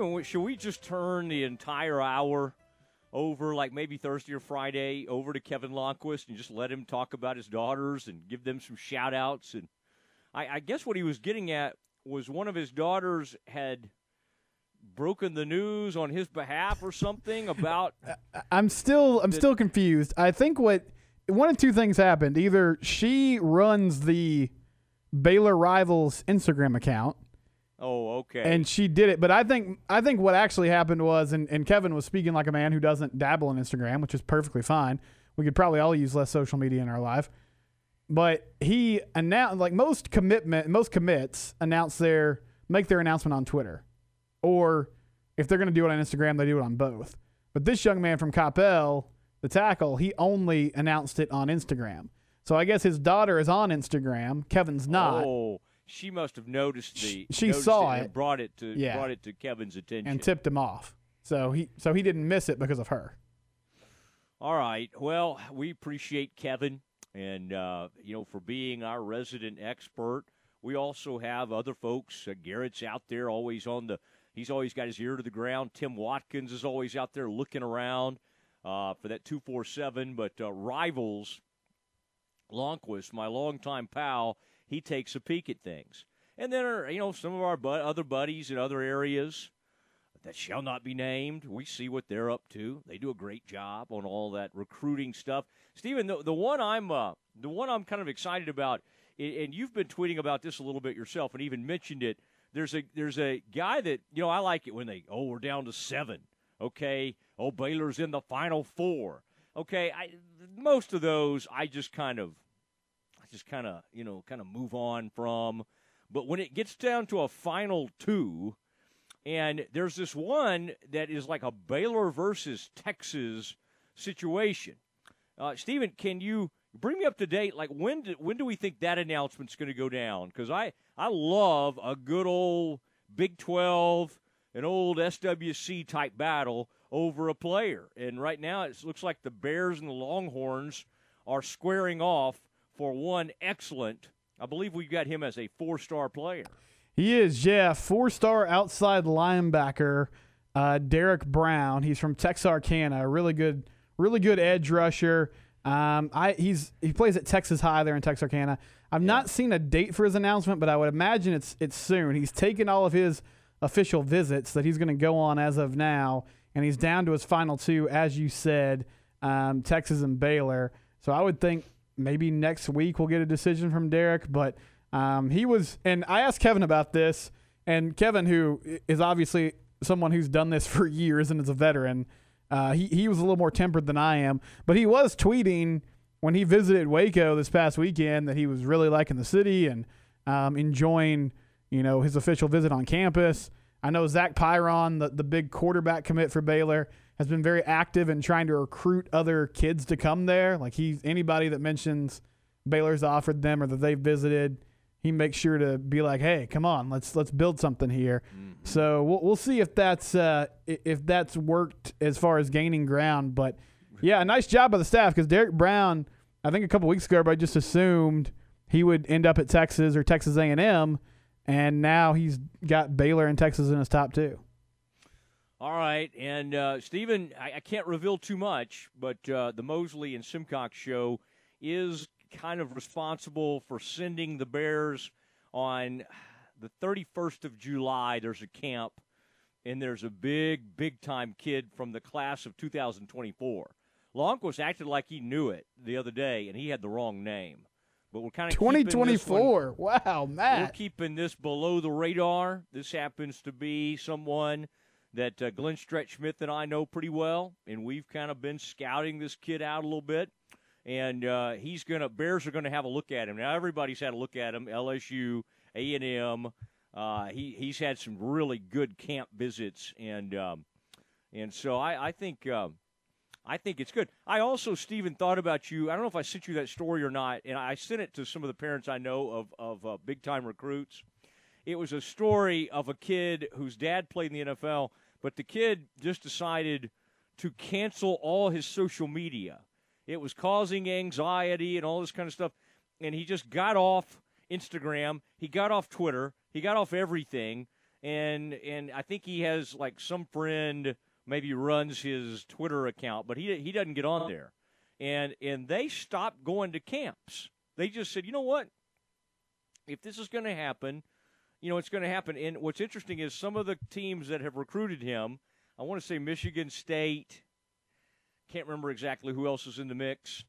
Stephen, should we just turn the entire hour over, like maybe Thursday or Friday, over to Kevin Lonnquist and just let him talk about his daughters and give them some shout outs? And I, I guess what he was getting at was one of his daughters had broken the news on his behalf or something about I'm still I'm still confused. I think what one of two things happened. Either she runs the Baylor Rivals Instagram account Oh, okay. and she did it, but I think I think what actually happened was and, and Kevin was speaking like a man who doesn't dabble in Instagram, which is perfectly fine. We could probably all use less social media in our life. But he announced like most commitment most commits announce their make their announcement on Twitter. Or if they're gonna do it on Instagram, they do it on both. But this young man from Coppell, the tackle, he only announced it on Instagram. So I guess his daughter is on Instagram. Kevin's not. Oh, she must have noticed the. She noticed saw and it. brought it to Yeah. brought it to Kevin's attention. and tipped him off. So he so he didn't miss it because of her. All right. Well, we appreciate Kevin and uh, you know for being our resident expert. We also have other folks. Uh, Garrett's out there always on the. He's always got his ear to the ground. Tim Watkins is always out there looking around uh, for that two four seven. But uh, rivals, Lonnquist, my longtime pal, he takes a peek at things. And then, uh, you know, some of our bu- other buddies in other areas that shall not be named. We see what they're up to. They do a great job on all that recruiting stuff. Stephen, the, the one I'm uh, the one I'm kind of excited about, and you've been tweeting about this a little bit yourself, and even mentioned it. There's a there's a guy that you know I like it when they oh we're down to seven. Okay, oh Baylor's in the final four. Okay, I most of those I just kind of just kind of you know kind of move on from. But when it gets down to a final two, and there's this one that is like a Baylor versus Texas situation. Uh, Stephen, can you bring me up to date? Like when do, when do we think that announcement's going to go down? Because I I love a good old Big Twelve, an old SWC type battle over a player. And right now it looks like the Bears and the Longhorns are squaring off for one excellent. I believe we've got him as a four star player. He is, yeah, four star outside linebacker, uh, Derek Brown. He's from Texarkana, a really good, really good edge rusher. Um, I he's he plays at Texas High there in Texarkana. I've not seen a date for his announcement, but I would imagine it's it's soon. He's taken all of his official visits that he's going to go on as of now, and he's down to his final two, as you said, um, Texas and Baylor. So I would think maybe next week we'll get a decision from Derek, but um, he was, and I asked Kevin about this, and Kevin, who is obviously someone who's done this for years and is a veteran, uh, he he was a little more tempered than I am, but he was tweeting when he visited Waco this past weekend that he was really liking the city and um, enjoying, you know, his official visit on campus. I know Zach Pyron, the, the big quarterback commit for Baylor, has been very active in trying to recruit other kids to come there. Like he's anybody that mentions Baylor's offered them or that they've visited, he makes sure to be like, "Hey, come on, let's let's build something here." So we'll we'll see if that's uh, if that's worked as far as gaining ground. But yeah, nice job by the staff because Derek Brown, I think a couple weeks ago, everybody just assumed he would end up at Texas or Texas A and M, and now he's got Baylor and Texas in his top two. All right, and uh, Stephen, I, I can't reveal too much, but uh, the Mosley and Simcox show is kind of responsible for sending the Bears on the 31st of July. There's a camp, and there's a big, big time kid from the class of 2024. Lonnquist acted like he knew it the other day, and he had the wrong name. But we're kind of Twenty twenty four. Wow, Matt. we're keeping this below the radar. This happens to be someone that uh, Glenn Stretch Smith and I know pretty well, and we've kind of been scouting this kid out a little bit. And uh, he's gonna Bears are gonna have a look at him now. Everybody's had a look at him. LSU, A and M. Uh, he he's had some really good camp visits, and um, and so I I think. um I think it's good. I also, Stephen, thought about you. I don't know if I sent you that story or not, and I sent it to some of the parents I know of of uh, big time recruits. It was a story of a kid whose dad played in the NFL, but the kid just decided to cancel all his social media. It was causing anxiety and all this kind of stuff, and he just got off Instagram. He got off Twitter. He got off everything, and and I think he has like some friend maybe runs his Twitter account, but he he doesn't get on there, and and they stopped going to camps. They just said, you know what, if this is going to happen, you know it's going to happen. And what's interesting is some of the teams that have recruited him. I want to say Michigan State. Can't remember exactly who else is in the mix.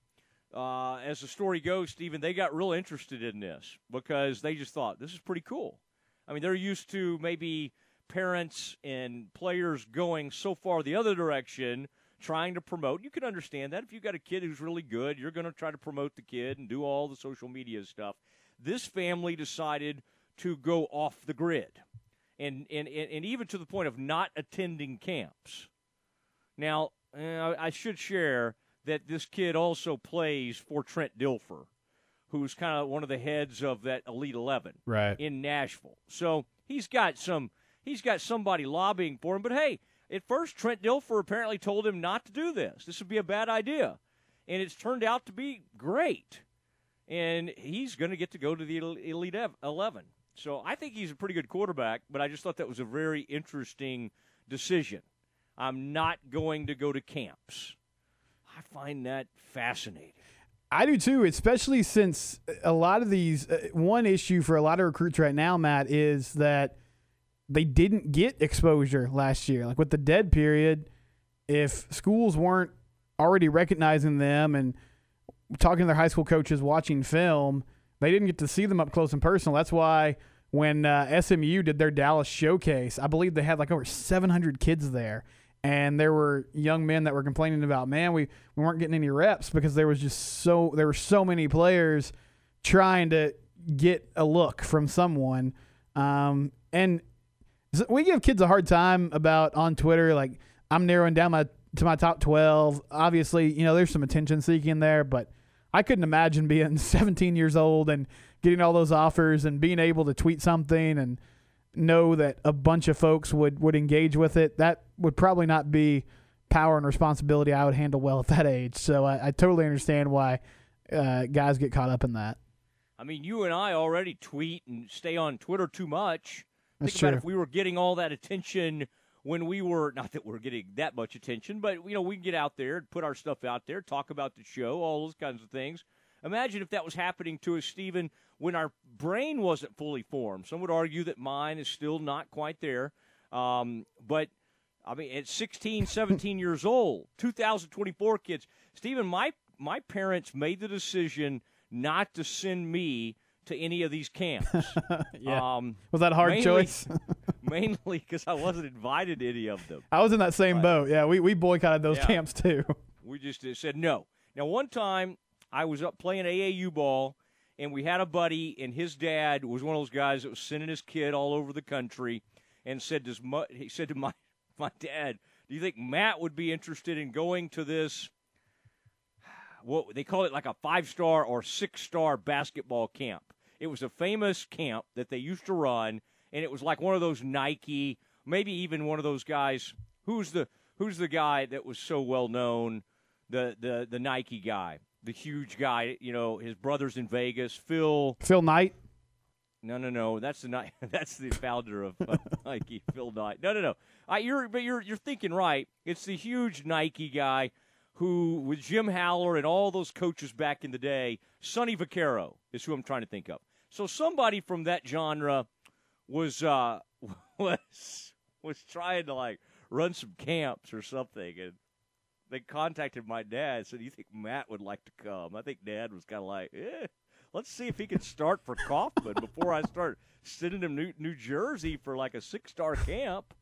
Uh, as the story goes, Stephen, they got real interested in this because they just thought this is pretty cool. I mean, they're used to maybe parents and players going so far the other direction, trying to promote. You can understand that if you've got a kid who's really good, you're going to try to promote the kid and do all the social media stuff. This family decided to go off the grid, and and and even to the point of not attending camps. Now, uh, I should share that this kid also plays for Trent Dilfer who's kind of one of the heads of that Elite Eleven right. in Nashville. So he's got some he's got somebody lobbying for him. But hey, at first Trent Dilfer apparently told him not to do this. This would be a bad idea, and it's turned out to be great. And he's going to get to go to the Elite Eleven. So I think he's a pretty good quarterback. But I just thought that was a very interesting decision. I'm not going to go to camps. I find that fascinating. I do too, especially since a lot of these. Uh, one issue for a lot of recruits right now, Matt, is that they didn't get exposure last year. Like with the dead period, if schools weren't already recognizing them and talking to their high school coaches, watching film, they didn't get to see them up close and personal. That's why when uh, SMU did their Dallas showcase, I believe they had like over 700 kids there and there were young men that were complaining about, man, we, we weren't getting any reps because there was just so there were so many players trying to get a look from someone. Um, and we give kids a hard time about on Twitter, like I'm narrowing down my to my top 12. Obviously, you know, there's some attention seeking there, but I couldn't imagine being 17 years old and getting all those offers and being able to tweet something and know that a bunch of folks would would engage with it. That would probably not be power and responsibility I would handle well at that age. So I, I totally understand why uh, guys get caught up in that. I mean, you and I already tweet and stay on Twitter too much. That's Think true. about if we were getting all that attention when we were not that we're getting that much attention, but you know we can get out there and put our stuff out there, talk about the show, all those kinds of things. Imagine if that was happening to us, Stephen, when our brain wasn't fully formed. Some would argue that mine is still not quite there, um, but I mean, at 16, 17 years old, 2024 kids. Stephen, my my parents made the decision not to send me to any of these camps. yeah. Um, was that a hard mainly, choice? mainly because I wasn't invited to any of them. I was in that same But- boat. Yeah, we, we boycotted those Yeah. camps too. We just uh, said no. Now, one time I was up playing AAU ball, and we had a buddy, and his dad was one of those guys that was sending his kid all over the country, and said, "Does mu-, he said to my my dad, do you think Matt would be interested in going to this?" What they call it like a five star or six star basketball camp. It was a famous camp that they used to run, and it was like one of those Nike, maybe even one of those guys. Who's the Who's the guy that was so well known? The the the Nike guy, the huge guy. You know, his brother's in Vegas. Phil. Phil Knight. No, no, no. That's the Ni- That's the founder of uh, Nike, Phil Knight. No, no, no. I, you're but you're you're thinking right. It's the huge Nike guy who, with Jim Haller and all those coaches back in the day, Sonny Vaccaro is who I'm trying to think of. So somebody from that genre was uh, was was trying to like run some camps or something, and they contacted my dad. Said, "You think Matt would like to come?" I think Dad was kind of like, "Eh, let's see if he can start for Kaufman before I start sending him New, New Jersey for like a six star camp."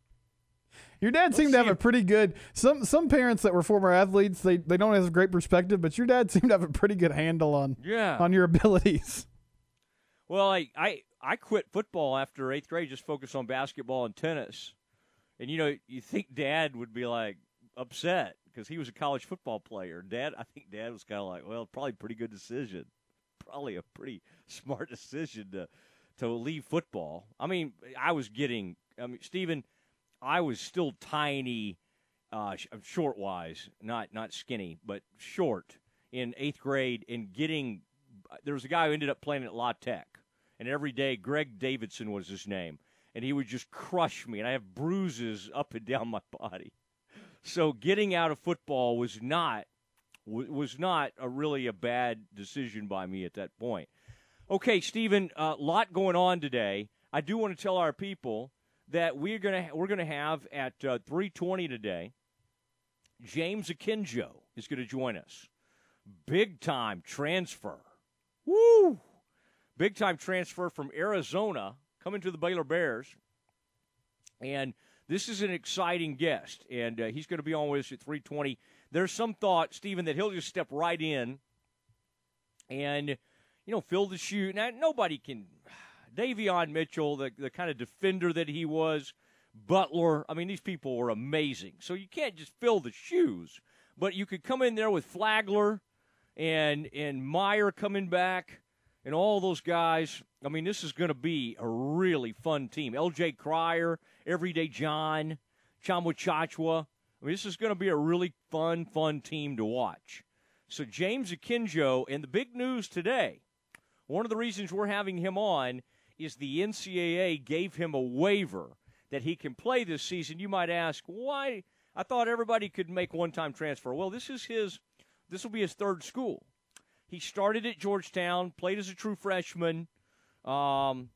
Your dad seemed to have a pretty good. Some some parents that were former athletes, they, they don't have a great perspective, but your dad seemed to have a pretty good handle on Yeah. on your abilities. Well, I, I I quit football after eighth grade, just focused on basketball and tennis. And you know, you think Dad would be like upset because he was a college football player. Dad, I think Dad was kind of like, well, probably pretty good decision, probably a pretty smart decision to to leave football. I mean, I was getting, I mean, Stephen, I was still tiny, uh, short wise, not not skinny, but short in eighth grade, and getting. There was a guy who ended up playing at La Tech, and every day Greg Davidson was his name, and he would just crush me, and I have bruises up and down my body. So getting out of football was not was not a really a bad decision by me at that point. Okay, Stephen, a uh, lot going on today. I do want to tell our people that we're gonna we're gonna have at uh, three twenty today. James Akinjo is going to join us. Big time transfer. Woo! Big time transfer from Arizona coming to the Baylor Bears. And this is an exciting guest, and uh, he's going to be on with us at 320. There's some thought, Stephen, that he'll just step right in and, you know, fill the shoe. Now, nobody can. Davion Mitchell, the, the kind of defender that he was, Butler. I mean, these people were amazing. So you can't just fill the shoes, but you could come in there with Flagler and and Mayer coming back and all those guys. I mean, this is going to be a really fun team. L.J. Cryer, Everyday John, Tchamwa Tchatchoua. I mean, this is going to be a really fun, fun team to watch. So James Akinjo, and the big news today, one of the reasons we're having him on is the NCAA gave him a waiver that he can play this season. You might ask, why? I thought everybody could make one-time transfer. Well, this is his. This will be his third school. He started at Georgetown, played as a true freshman, um,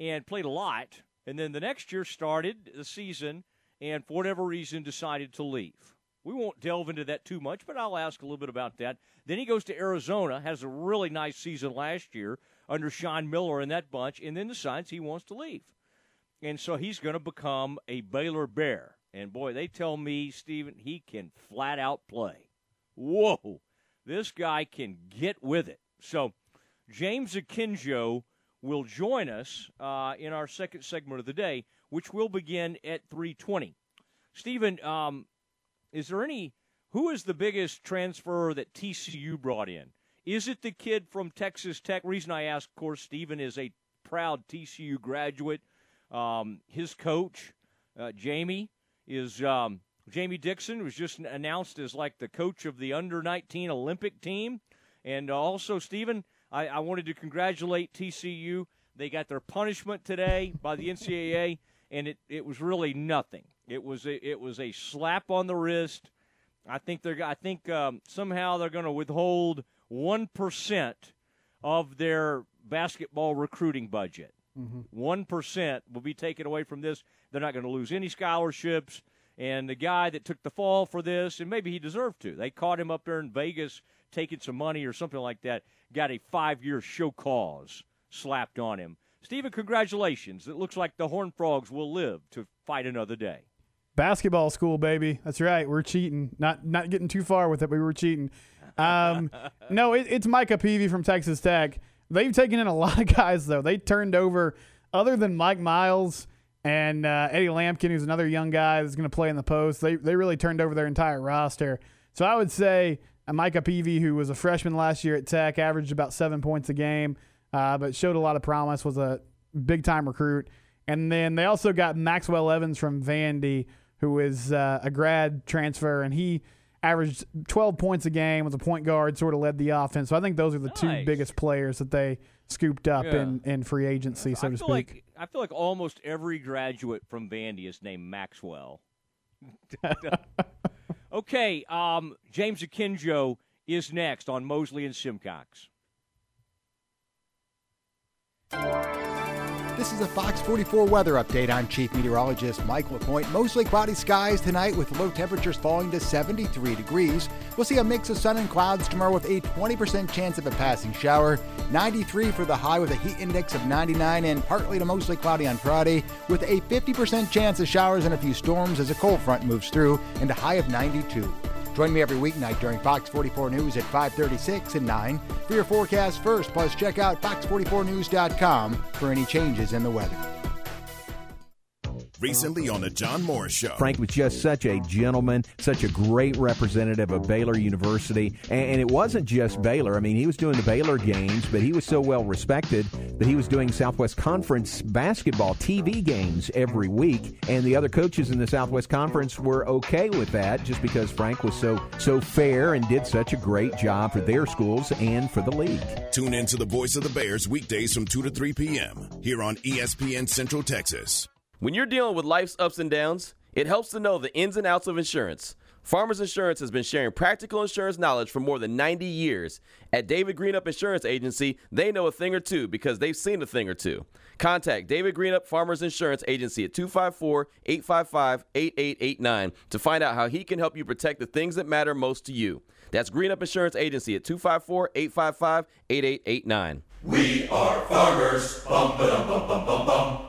and played a lot. And then the next year started the season, and for whatever reason decided to leave. We won't delve into that too much, but I'll ask a little bit about that. Then he goes to Arizona, has a really nice season last year under Sean Miller and that bunch, and then decides he wants to leave. And so he's going to become a Baylor Bear. And boy, they tell me, Stephen, he can flat out play. Whoa. This guy can get with it. So, James Akinjo will join us uh, in our second segment of the day, which will begin at 3:20. Stephen, um, is there any? Who is the biggest transfer that TCU brought in? Is it the kid from Texas Tech? Reason I ask, of course, Stephen is a proud TCU graduate. Um, his coach, uh, Jamie, is um, Jamie Dixon was just announced as like the coach of the under 19 Olympic team. And also, Stephen, I, I wanted to congratulate TCU. They got their punishment today by the NCAA, and it, it was really nothing. It was a, it was a slap on the wrist. I think they're I think um, somehow they're going to withhold one percent of their basketball recruiting budget. Mm-hmm. One mm-hmm. will be taken away from this. They're not going to lose any scholarships. And the guy that took the fall for this, and maybe he deserved to, they caught him up there in Vegas taking some money or something like that, got a five year show cause slapped on him. Stephen, congratulations. It looks like the Horn Frogs will live to fight another day. Basketball school, baby. That's right. We're cheating. Not not getting too far with it, but we were cheating. Um, no, it, it's Micah Peavy from Texas Tech. They've taken in a lot of guys, though. They turned over, other than Mike Miles and uh, Eddie Lampkin, who's another young guy that's going to play in the post. They they really turned over their entire roster. So I would say uh, Micah Peavy, who was a freshman last year at Tech, averaged about seven points a game, uh, but showed a lot of promise. Was a big time recruit. And then they also got Maxwell Evans from Vandy, who is uh, a grad transfer, and he averaged 12 points a game, was a point guard, sort of led the offense. So I think those are the nice. two biggest players that they scooped up yeah. in, in free agency, so I to speak. Like, I feel like almost every graduate from Vandy is named Maxwell. okay, um, James Akinjo is next on Mosley and Simcox. This is a Fox 44 weather update. I'm Chief Meteorologist Mike LaPointe. Mostly cloudy skies tonight with low temperatures falling to 73 degrees. We'll see a mix of sun and clouds tomorrow with a 20% chance of a passing shower. 93 for the high with a heat index of 99 and partly to mostly cloudy on Friday with a 50% chance of showers and a few storms as a cold front moves through and a high of 92. Join me every weeknight during Fox 44 News at 536 and 9 for your forecast first. Plus, check out fox44news.com for any changes in the weather. Recently on The John Morris Show. Frank was just such a gentleman, such a great representative of Baylor University. And, it wasn't just Baylor. I mean, he was doing the Baylor games, but he was so well respected that he was doing Southwest Conference basketball TV games every week. And the other coaches in the Southwest Conference were okay with that just because Frank was so so fair and did such a great job for their schools and for the league. Tune in to the Voice of the Bears weekdays from 2 to 3 p.m. here on ESPN Central Texas. When you're dealing with life's ups and downs, it helps to know the ins and outs of insurance. Farmers Insurance has been sharing practical insurance knowledge for more than 90 years. At David Greenup Insurance Agency, they know a thing or two because they've seen a thing or two. Contact David Greenup Farmers Insurance Agency at 254 855 8889 to find out how he can help you protect the things that matter most to you. That's Greenup Insurance Agency at 254 855 8889. We are farmers. Bum, ba-dum, bum, bum, bum,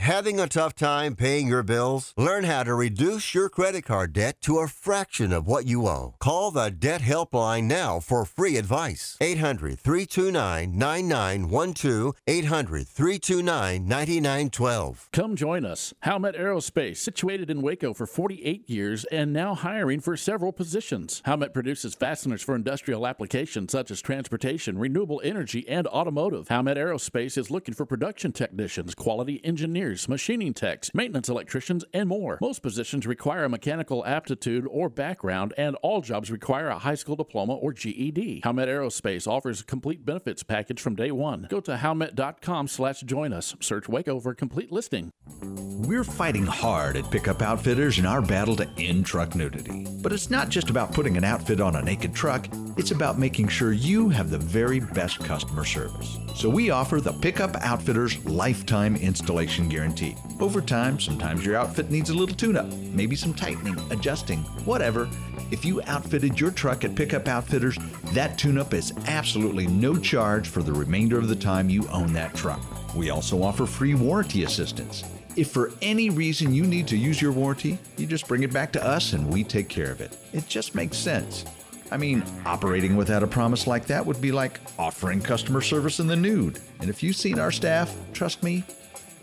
Having a tough time paying your bills? Learn how to reduce your credit card debt to a fraction of what you owe. Call the Debt Helpline now for free advice. 800 329 9912. 800 329 9912. Come join us. Howmet Aerospace, situated in Waco for 48 years and now hiring for several positions. Howmet produces fasteners for industrial applications such as transportation, renewable energy, and automotive. Howmet Aerospace is looking for production technicians, quality engineers, engineers, machining techs, maintenance electricians, and more. Most positions require a mechanical aptitude or background, and all jobs require a high school diploma or GED. Howmet Aerospace offers a complete benefits package from day one. Go to howmet.com slash join us. Search Waco for a complete listing. We're fighting hard at Pickup Outfitters in our battle to end truck nudity. But it's not just about putting an outfit on a naked truck, it's about making sure you have the very best customer service. So we offer the Pickup Outfitters lifetime installation guarantee. Over time, sometimes your outfit needs a little tune up, maybe some tightening, adjusting, whatever. If you outfitted your truck at Pickup Outfitters, that tune up is absolutely no charge for the remainder of the time you own that truck. We also offer free warranty assistance. If for any reason you need to use your warranty, you just bring it back to us and we take care of it. It just makes sense. I mean, operating without a promise like that would be like offering customer service in the nude. And if you've seen our staff, trust me,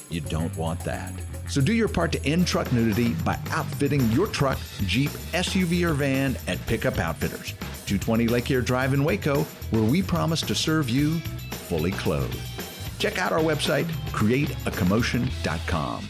you don't want that. So do your part to end truck nudity by outfitting your truck, Jeep, SUV, or van at Pickup Outfitters, 220 Lake Air Drive in Waco, where we promise to serve you fully clothed. Check out our website, createacommotion.com.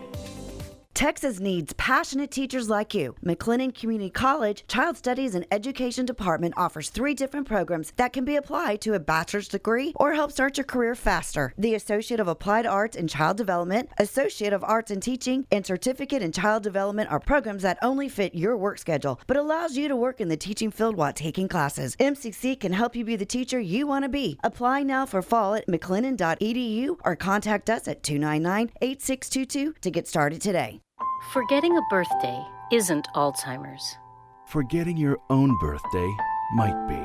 Texas needs passionate teachers like you. McLennan Community College Child Studies and Education Department offers three different programs that can be applied to a bachelor's degree or help start your career faster. The Associate of Applied Arts in Child Development, Associate of Arts in Teaching, and Certificate in Child Development are programs that only fit your work schedule, but allows you to work in the teaching field while taking classes. MCC can help you be the teacher you want to be. Apply now for fall at mclennan.edu or contact us at 299 8622 to get started today. Forgetting a birthday isn't Alzheimer's. Forgetting your own birthday might be.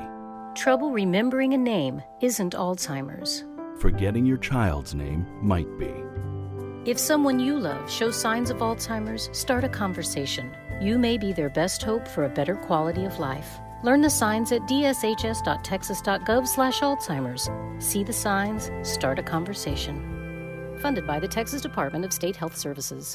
Trouble remembering a name isn't Alzheimer's. Forgetting your child's name might be. If someone you love shows signs of Alzheimer's, start a conversation. You may be their best hope for a better quality of life. Learn the signs at dshs.texas.gov/alzheimer's. See the signs, start a conversation. Funded by the Texas Department of State Health Services.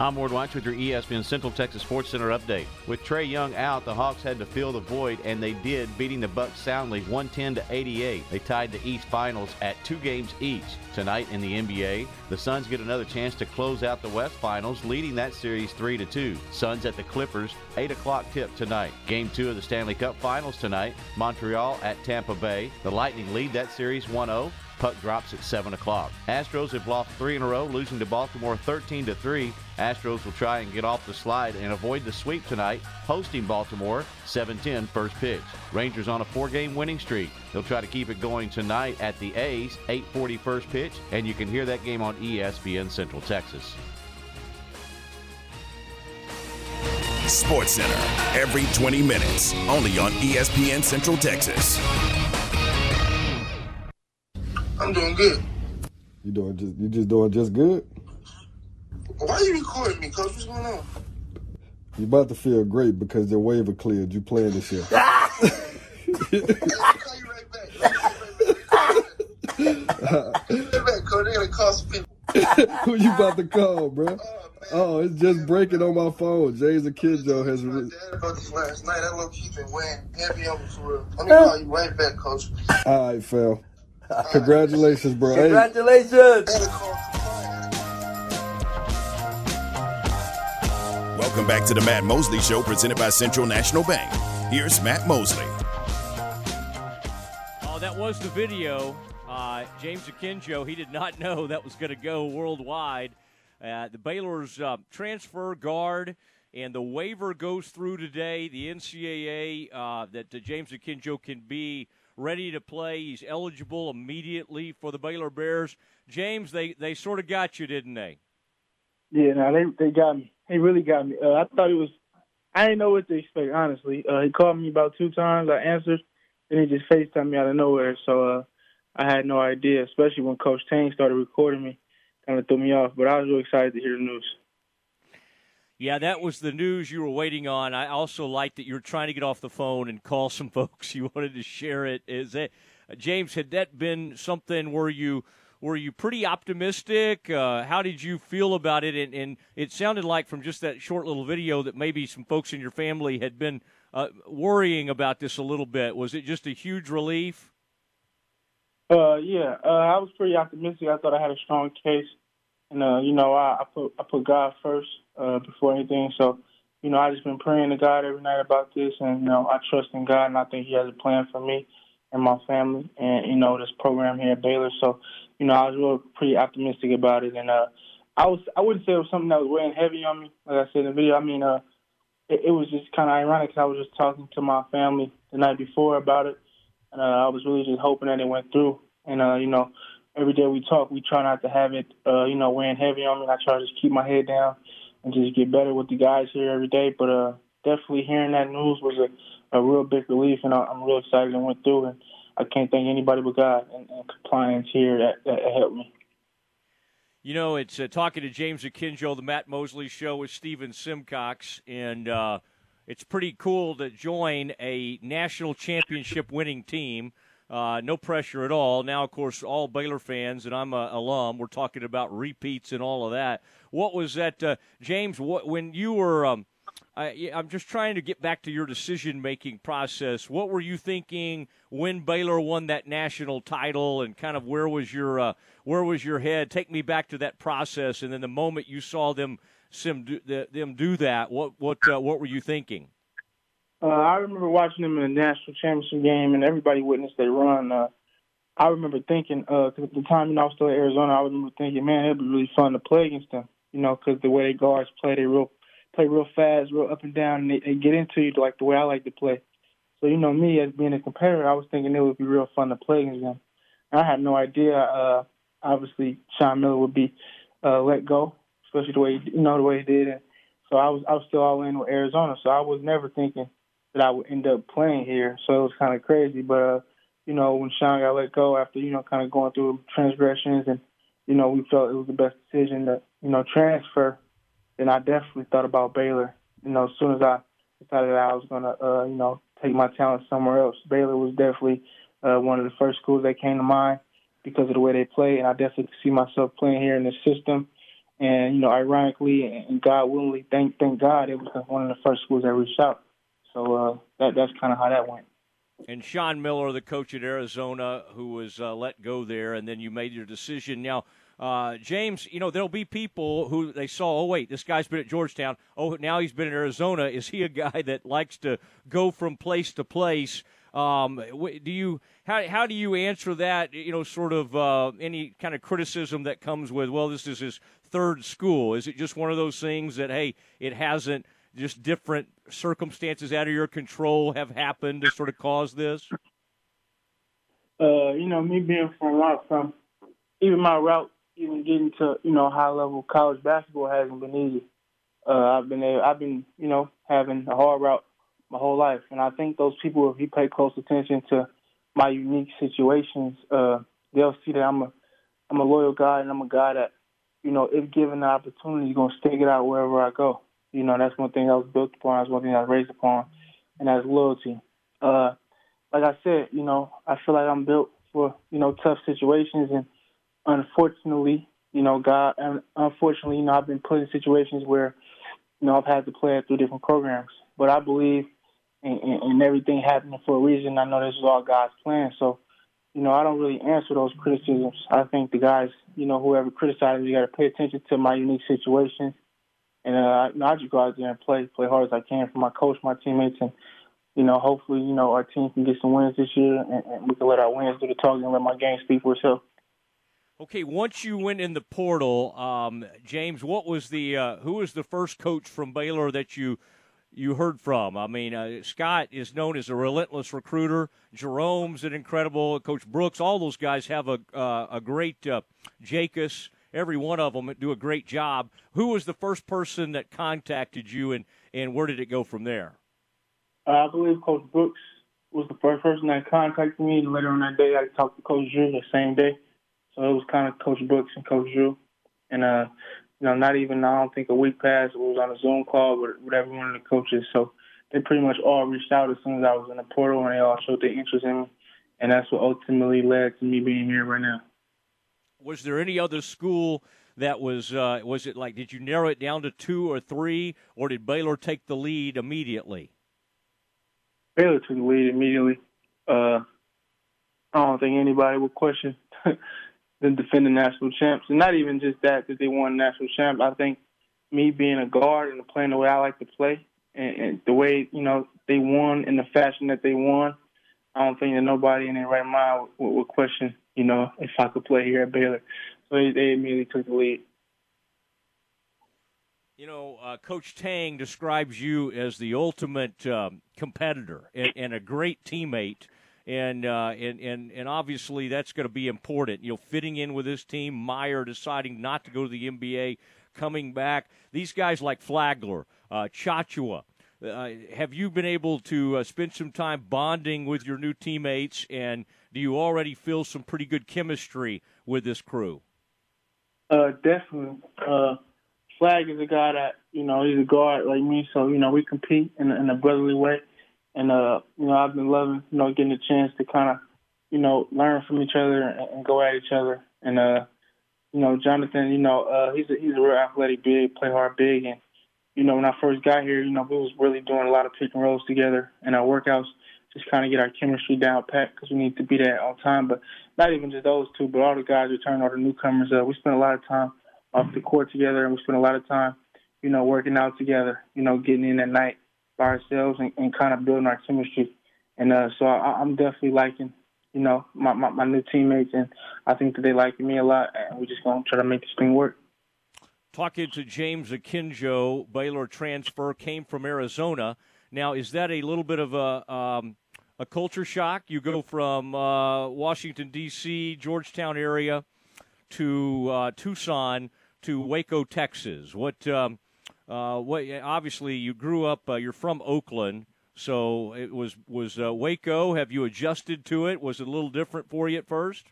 I'm Ward White with your ESPN Central Texas Sports Center update. With Trae Young out, the Hawks had to fill the void, and they did, beating the Bucks soundly 110 to 88. They tied the East Finals at two games each. Tonight in the NBA, the Suns get another chance to close out the West Finals, leading that series 3 to 2. Suns at the Clippers, 8 o'clock tip tonight. Game two of the Stanley Cup Finals tonight. Montreal at Tampa Bay. The Lightning lead that series 1 0. Puck drops at 7 o'clock. Astros have lost three in a row, losing to Baltimore 13 to 3. Astros will try and get off the slide and avoid the sweep tonight, hosting Baltimore 7-10 first pitch. Rangers on a four-game winning streak. They'll try to keep it going tonight at the A's, 8:40 first pitch, and you can hear that game on ESPN Central Texas. Sports Center every 20 minutes, only on ESPN Central Texas. I'm doing good. You doing just you just doing just good? Why are you recording me, coach? What's going on? You about to feel great because your waiver cleared. You playing this year. Who you about to call, bro? Oh, oh, it's just breaking on my phone. Jay's a kid, Joe has. Re- about this last night. That little keep been weighing heavy on me for real. Let me call you right back, coach. All right, Phil. Congratulations, bro. Congratulations. Welcome back to the Matt Mosley Show, presented by Central National Bank. Here's Matt Mosley. Oh, that was the video. Uh, James Akinjo, he did not know that was going to go worldwide. Uh, the Baylor's uh, transfer guard and the waiver goes through today. The NCAA uh, that James Akinjo can be ready to play. He's eligible immediately for the Baylor Bears. James, they they sort of got you, didn't they? Yeah, no, they they got me. They really got me. Uh, I thought it was. I didn't know what to expect, honestly. Uh, he called me about two times. I answered, and he just FaceTimed me out of nowhere. So uh, I had no idea, especially when Coach Tang started recording me. Kind of threw me off, but I was really excited to hear the news. Yeah, that was the news you were waiting on. I also like that you're trying to get off the phone and call some folks. You wanted to share it. Is that James? Had that been something where you were you pretty optimistic? Uh, how did you feel about it? And, and, it sounded like from just that short little video that maybe some folks in your family had been uh, worrying about this a little bit. Was it just a huge relief? Uh, yeah, uh, I was pretty optimistic. I thought I had a strong case, and uh, you know, I, I put I put God first uh, before anything. So, you know, I just been praying to God every night about this, and you know, I trust in God, and I think He has a plan for me and my family, and you know, this program here at Baylor. So, you know, I was real pretty optimistic about it, and uh, I was I wouldn't say it was something that was weighing heavy on me, like I said in the video. I mean, uh, it, it was just kind of ironic because I was just talking to my family the night before about it, and uh, I was really just hoping that it went through. And uh, you know, every day we talk, we try not to have it, uh, you know, weighing heavy on me. I try to just keep my head down and just get better with the guys here every day. But uh, definitely hearing that news was a, a real big relief, and I, I'm real excited it went through. And I can't thank anybody but God and, and compliance here that, that helped me. You know, it's uh, talking to James Akinjo, the Matt Mosley Show with Steven Simcox, and uh, it's pretty cool to join a national championship winning team. Uh, no pressure at all. Now, of course, all Baylor fans, and I'm an alum. We're talking about repeats and all of that. What was that, uh, James? What when you were? Um, I, I'm just trying to get back to your decision making process. What were you thinking when Baylor won that national title, and kind of where was your uh, where was your head? Take me back to that process, and then the moment you saw them them do, them do that, what what uh, what were you thinking? Uh, I remember watching them in a national championship game, and everybody witnessed their run. Uh, I remember thinking, uh, cause at the time, you know, I was still at Arizona. I remember thinking, man, it'd be really fun to play against them. You know, because the way they guards play, they real play real fast, real up and down, and they, they get into you like the way I like to play. So you know, me as being a competitor, I was thinking it would be real fun to play against them. And I had no idea. Uh, obviously, Sean Miller would be uh, let go, especially the way you know the way he did. And so I was I was still all in with Arizona. So I was never thinking that I would end up playing here. So it was kind of crazy. But, uh, you know, when Sean got let go after, you know, kind of going through transgressions and, you know, we felt it was the best decision to, you know, transfer, then I definitely thought about Baylor. You know, as soon as I decided I was going to, uh, you know, take my talent somewhere else, Baylor was definitely uh, one of the first schools that came to mind because of the way they play. And I definitely see myself playing here in this system And you know, ironically and God willingly, thank thank God, it was one of the first schools that reached out. So uh, that that's kind of how that went. And Sean Miller, the coach at Arizona, who was uh, let go there, and then you made your decision. Now, uh, James, you know there'll be people who they saw. Oh wait, this guy's been at Georgetown. Oh, now he's been in Arizona. Is he a guy that likes to go from place to place? Um, do you how how do you answer that? You know, sort of uh, any kind of criticism that comes with well, this is his third school. Is it just one of those things that hey, it hasn't just different circumstances out of your control have happened to sort of cause this? Uh, you know, me being from Los from even my route, even getting to you know high level college basketball hasn't been easy. Uh, I've been able, I've been you know having a hard route my whole life, and I think those people, if you pay close attention to my unique situations, uh, they'll see that I'm a I'm a loyal guy, and I'm a guy that you know, if given the opportunity, is gonna stick it out wherever I go. You know, that's one thing I was built upon. That's one thing I was raised upon, and that's loyalty. Uh, like I said, you know, I feel like I'm built for you know tough situations, and unfortunately, you know, God, and unfortunately, you know, I've been put in situations where, you know, I've had to play through different programs. But I believe in, in, in everything happening for a reason. I know this is all God's plan. So, you know, I don't really answer those criticisms. I think the guys, you know, whoever criticizes me, got to pay attention to my unique situation and uh, know, I just go out there and play, play hard as I can for my coach, my teammates, and you know, hopefully, you know, our team can get some wins this year, and, and we can let our wins do the talking and let my game speak for itself. Okay, once you went in the portal, um, James, what was the uh, who was the first coach from Baylor that you you heard from? I mean, uh, Scott is known as a relentless recruiter. Jerome's an incredible coach. Brooks, all those guys have a uh, a great uh, every one of them do a great job. Who was the first person that contacted you, and and where did it go from there? Uh, I believe Coach Brooks was the first person that contacted me. And later on that day, I talked to Coach Drew the same day. So it was kind of Coach Brooks and Coach Drew, and uh, you know, not even I don't think a week passed. It was on a Zoom call with, with every one of the coaches. So they pretty much all reached out as soon as I was in the portal, and they all showed their interest in me, and that's what ultimately led to me being here right now was there any other school that was uh, was it like did you narrow it down to two or three or did Baylor take the lead immediately? Baylor took the lead immediately. Uh, I don't think anybody would question them defending national champs, and not even just that that they won national champ. I think me being a guard and playing the way I like to play, and, and the way you know they won in the fashion that they won, I don't think that nobody in their right mind would, would question you know, if I could play here at Baylor. So they, they immediately took the lead. You know, uh, Coach Tang describes you as the ultimate um, competitor and, and, a great teammate, and uh, and and and obviously that's going to be important. You know, fitting in with this team, Mayer deciding not to go to the NBA, coming back. These guys like Flagler, uh, Tchatchoua. Uh, have you been able to uh, spend some time bonding with your new teammates and do you already feel some pretty good chemistry with this crew? Uh, definitely. Uh, Flag is a guy that you know he's a guard like me, so you know we compete in, in a brotherly way, and uh, you know I've been loving you know getting a chance to kind of you know learn from each other and, and go at each other, and uh, you know Jonathan, you know uh, he's a, he's a real athletic big, play hard big, and you know when I first got here, you know we was really doing a lot of pick and rolls together in our workouts just kind of get our chemistry down pat because we need to be there all the time. But not even just those two, but all the guys return, all the newcomers. Uh, we spend a lot of time off the court together, and we spend a lot of time, you know, working out together. You know, getting in at night by ourselves and, and kind of building our chemistry. And uh, so I, I'm definitely liking, you know, my, my my new teammates, and I think that they like me a lot, and we're just gonna try to make this thing work. Talking to James Akinjo, Baylor transfer came from Arizona. Now, is that a little bit of a um, a culture shock? You go from uh, Washington D.C., Georgetown area, to uh, Tucson to Waco, Texas. What? Um, uh, what? Obviously, you grew up. Uh, you're from Oakland, so it was was uh, Waco. Have you adjusted to it? Was it a little different for you at first?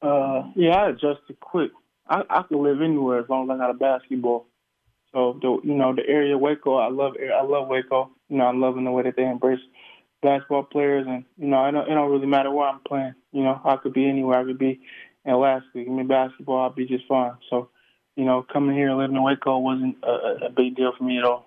Uh, yeah, I adjusted quick. I, I could live anywhere as long as I got a basketball. So the you know the area Waco, I love I love Waco. You know I'm loving the way that they embrace basketball players, and you know it don't, it don't really matter where I'm playing. You know I could be anywhere. I could be in Alaska. Give me basketball, I'll be just fine. So you know, coming here and living in Waco wasn't a, a big deal for me at all.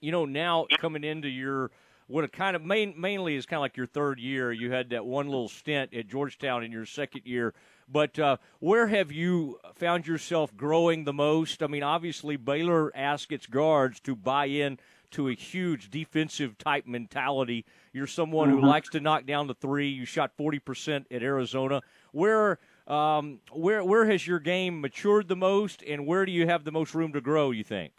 You know, now coming into your what it kind of main, mainly is kind of like your third year. You had that one little stint at Georgetown in your second year. But uh, where have you found yourself growing the most? I mean, obviously Baylor asks its guards to buy in to a huge defensive type mentality. You're someone mm-hmm. who likes to knock down the three. You shot 40% at Arizona. Where um, where where has your game matured the most, and where do you have the most room to grow? You think?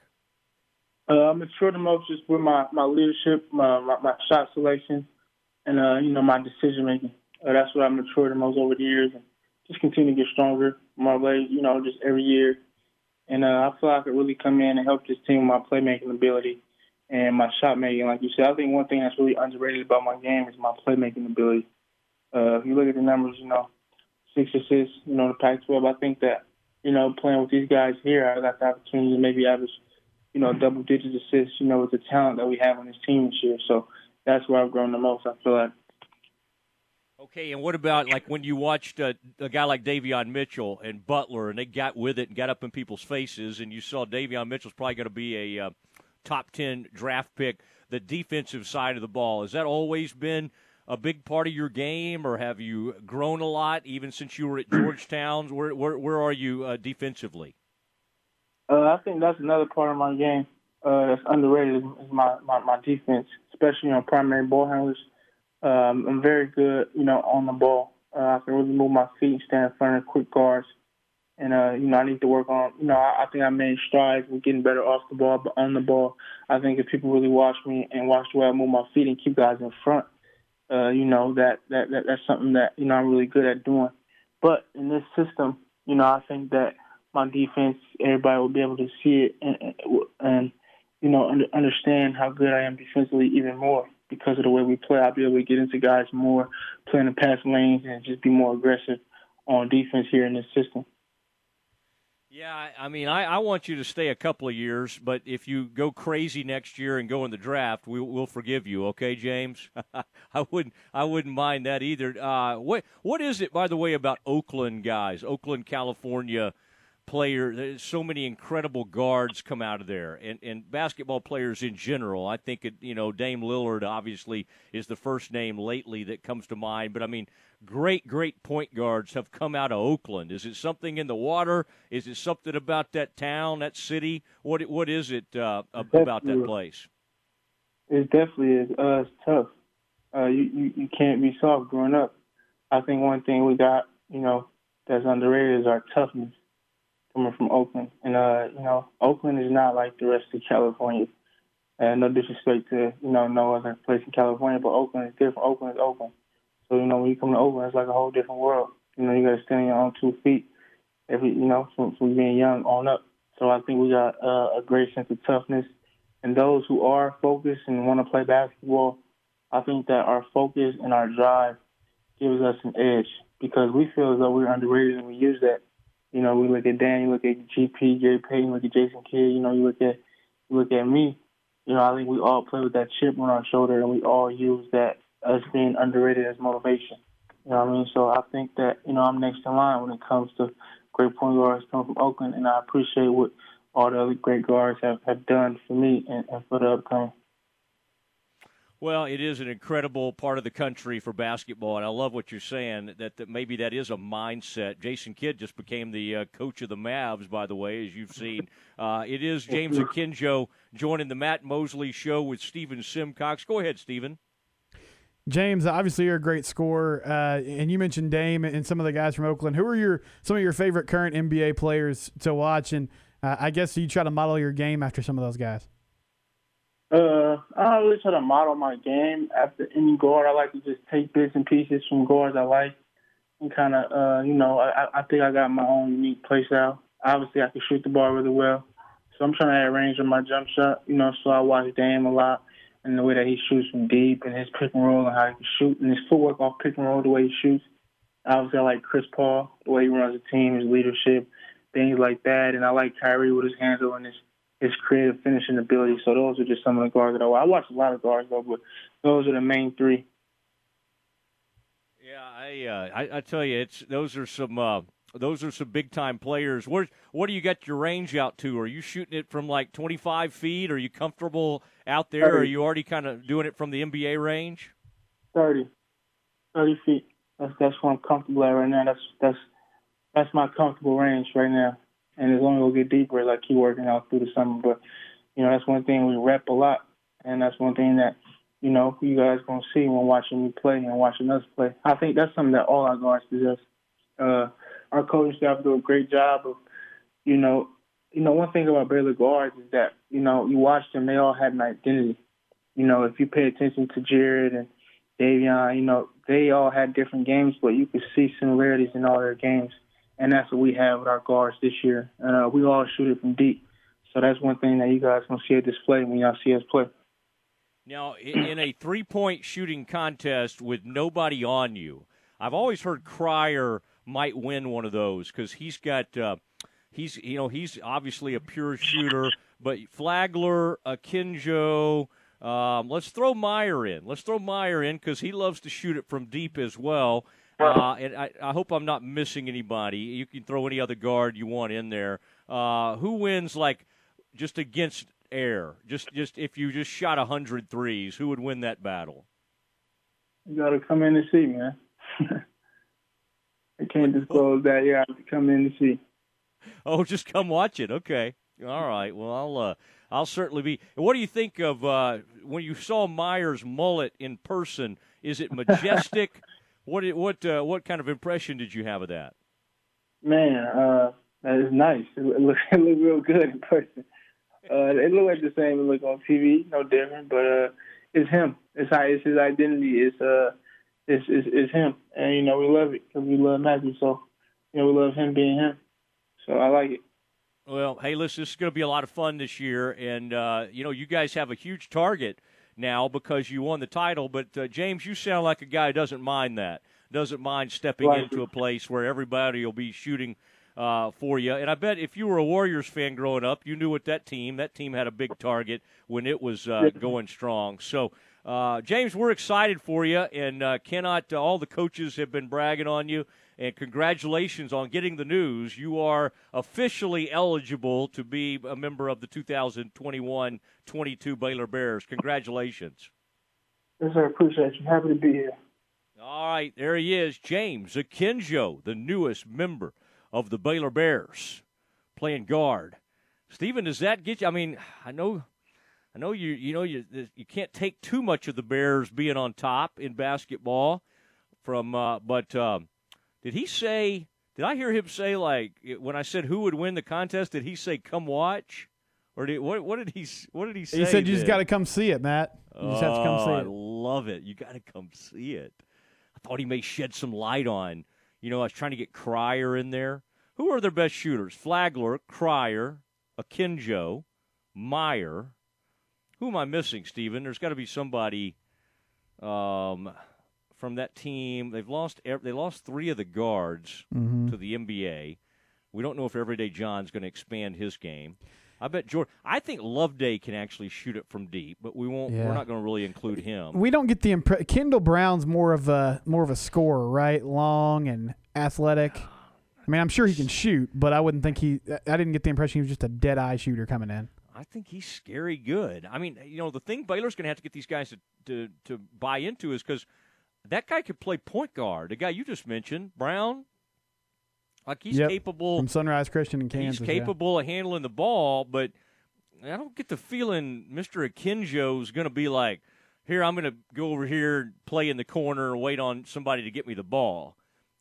Uh, I matured the most just with my my leadership, my my, my shot selection, and uh, you know my decision making. Uh, that's what I matured the most over the years, and just continue to get stronger. My way, you know, just every year. And uh, I feel like I could really come in and help this team with my playmaking ability and my shot making. Like you said, I think one thing that's really underrated about my game is my playmaking ability. Uh, if you look at the numbers, you know, six assists, you know, the Pac-12. I think that, you know, playing with these guys here, I got the opportunity to maybe average, you know, double digit assists, you know, with the talent that we have on this team this year. So that's where I've grown the most. I feel like. Okay, and what about like when you watched a, a guy like Davion Mitchell and Butler, and they got with it and got up in people's faces, and you saw Davion Mitchell's probably going to be a uh, top ten draft pick. The defensive side of the ball has that always been a big part of your game, or have you grown a lot even since you were at Georgetown? Where where, where are you uh, defensively? Uh, I think that's another part of my game uh, that's underrated is my, my, my defense, especially on primary ball handlers. Um, I'm very good, you know, on the ball. Uh, I can really move my feet and stand in front of quick guards. And, uh, you know, I need to work on, you know, I, I think I made strides with getting better off the ball, but on the ball, I think if people really watch me and watch the way I move my feet and keep guys in front, uh, you know, that, that, that that's something that, you know, I'm really good at doing. But in this system, you know, I think that my defense, everybody will be able to see it and, and you know, under, understand how good I am defensively even more because of the way we play. I'll be able to get into guys more, play in the pass lanes, and just be more aggressive on defense here in this system. Yeah, I mean, I, I want you to stay a couple of years, but if you go crazy next year and go in the draft, we, we'll forgive you. Okay, James? I wouldn't I wouldn't mind that either. Uh, what what is it, by the way, about Oakland guys, Oakland, California? Player. There's so many incredible guards come out of there, and, and basketball players in general. I think it, you know Dame Lillard obviously is the first name lately that comes to mind. But I mean, great, great point guards have come out of Oakland. Is it something in the water? Is it something about that town, that city? What what is it uh, about that place? It definitely is. Uh, it's tough. Uh, you, you you can't be soft growing up. I think one thing we got, you know, that's underrated is our toughness coming from Oakland. And, uh, you know, Oakland is not like the rest of California. And no disrespect to, you know, no other place in California, but Oakland is different. Oakland is Oakland. So, you know, when you come to Oakland, it's like a whole different world. You know, you got to stand on your own two feet every, you know, from, from being young on up. So I think we got uh, a great sense of toughness. And those who are focused and want to play basketball, I think that our focus and our drive gives us an edge because we feel as though we're underrated and we use that you know, we look at Dan, you look at GP, Gary Payton, look at Jason Kidd, you know, you look at you look at me. You know, I think we all play with that chip on our shoulder and we all use that us being underrated as motivation. You know what I mean? So I think that, you know, I'm next in line when it comes to great point guards coming from Oakland and I appreciate what all the other great guards have, have done for me and, and for the upcoming. Well, it is an incredible part of the country for basketball, and I love what you're saying. That, that maybe that is a mindset. Jason Kidd just became the uh, coach of the Mavs, by the way, as you've seen. Uh, it is James Akinjo joining the Matt Mosley Show with Stephen Simcox. Go ahead, Stephen. James, obviously you're a great scorer, uh, and you mentioned Dame and some of the guys from Oakland. Who are your some of your favorite current NBA players to watch? And uh, I guess you try to model your game after some of those guys. I don't really try to model my game after any guard. I like to just take bits and pieces from guards I like and kind of, uh, you know, I, I think I got my own unique play style. Obviously, I can shoot the ball really well, so I'm trying to add range on my jump shot. You know, so I watch Dame a lot and the way that he shoots from deep and his pick and roll and how he can shoot and his footwork off pick and roll, the way he shoots. Obviously, I like Chris Paul, the way he runs the team, his leadership, things like that, and I like Kyrie with his handle and his his creative finishing ability. So those are just some of the guards that I watch. I watch a lot of guards though, but those are the main three. Yeah, I uh, I, I, tell you, it's those are some uh, those are some big time players. Where what do you got your range out to? Are you shooting it from like 25 feet? Are you comfortable out there? Or are you already kind of doing it from the NBA range? 30, 30 feet. That's that's where I'm comfortable at right now. That's that's that's my comfortable range right now. And it's only gonna get deeper as I keep working out through the summer. But you know, that's one thing we rep a lot, and that's one thing that you know you guys gonna see when watching me play and watching us play. I think that's something that all our guards possess. Uh, our coaching staff do a great job of, you know, you know, one thing about Baylor guards is that you know you watch them; they all have an identity. You know, if you pay attention to Jared and Davion, you know, they all had different games, but you could see similarities in all their games. And that's what we have with our guards this year. Uh, we all shoot it from deep. So that's one thing that you guys to see at display when y'all see us play. Now, in a three point shooting contest with nobody on you, I've always heard Cryer might win one of those because he's got. Uh, he's you know he's obviously a pure shooter, but Flagler, Akinjo, um, let's throw Mayer in. Let's throw Mayer in because he loves to shoot it from deep as well. Uh, and I, I, hope I'm not missing anybody. You can throw any other guard you want in there. Uh, who wins like just against air? Just just if you just shot a hundred threes, who would win that battle? You got to come in and see, man. I can't disclose that. You have to come in and see. Oh, just come watch it. Okay. All right. Well, I'll uh, I'll certainly be. What do you think of uh, when you saw Mayer's mullet in person? Is it majestic? What what uh, what kind of impression did you have of that? Man, uh, that is nice. It looked it looked real good in person. Uh, it looked like the same it looked on TV, no different. But uh, it's him. It's how it's his identity. It's uh, it's it's, it's him, and you know we love it because we love Matthew. So you know we love him being him. So I like it. Well, hey, listen, this is going to be a lot of fun this year, and uh, you know, you guys have a huge target now because you won the title. But uh, James, you sound like a guy who doesn't mind that, doesn't mind stepping Right. into a place where everybody will be shooting uh, for you. And I bet if you were a Warriors fan growing up, you knew what that team. That team had a big target when it was uh, going strong. So. Uh, James, we're excited for you, and uh, cannot. Uh, all the coaches have been bragging on you, and congratulations on getting the news. You are officially eligible to be a member of the 2021-22 Baylor Bears. Congratulations. Yes, sir. Appreciate you. Happy to be here. All right, there he is, James Akinjo, the newest member of the Baylor Bears, playing guard. Stephen, does that get you? I mean, I know, I know you. You know, you you can't take too much of the Bears being on top in basketball. From, uh, but um, did he say? Did I hear him say like when I said who would win the contest? Did he say come watch, or did what? What did he? What did he say? He said you just got to come see it, Matt. You just have to come Oh, see I love it. You got to come see it. I thought he may shed some light on. You know, I was trying to get Cryer in there. Who are their best shooters? Flagler, Cryer, Akinjo, Mayer. Who am I missing, Steven? There's got to be somebody um, from that team. They've lost. They lost three of the guards Mhm. to the NBA. We don't know if Everyday John's going to expand his game. I bet George. I think Loveday can actually shoot it from deep, but we won't. Yeah. We're not going to really include him. We don't get the impression. Kendall Brown's more of a more of a scorer, right? Long and athletic. I mean, I'm sure he can shoot, but I wouldn't think he. I didn't get the impression he was just a dead eye shooter coming in. I think he's scary good. I mean, you know, the thing Baylor's going to have to get these guys to to, to buy into is because that guy could play point guard. The guy you just mentioned, Brown, like he's Yep. capable. from Sunrise Christian in Kansas. he's yeah. capable of handling the ball, but I don't get the feeling Mr. Akinjo is going to be like, here, I'm going to go over here and play in the corner and wait on somebody to get me the ball.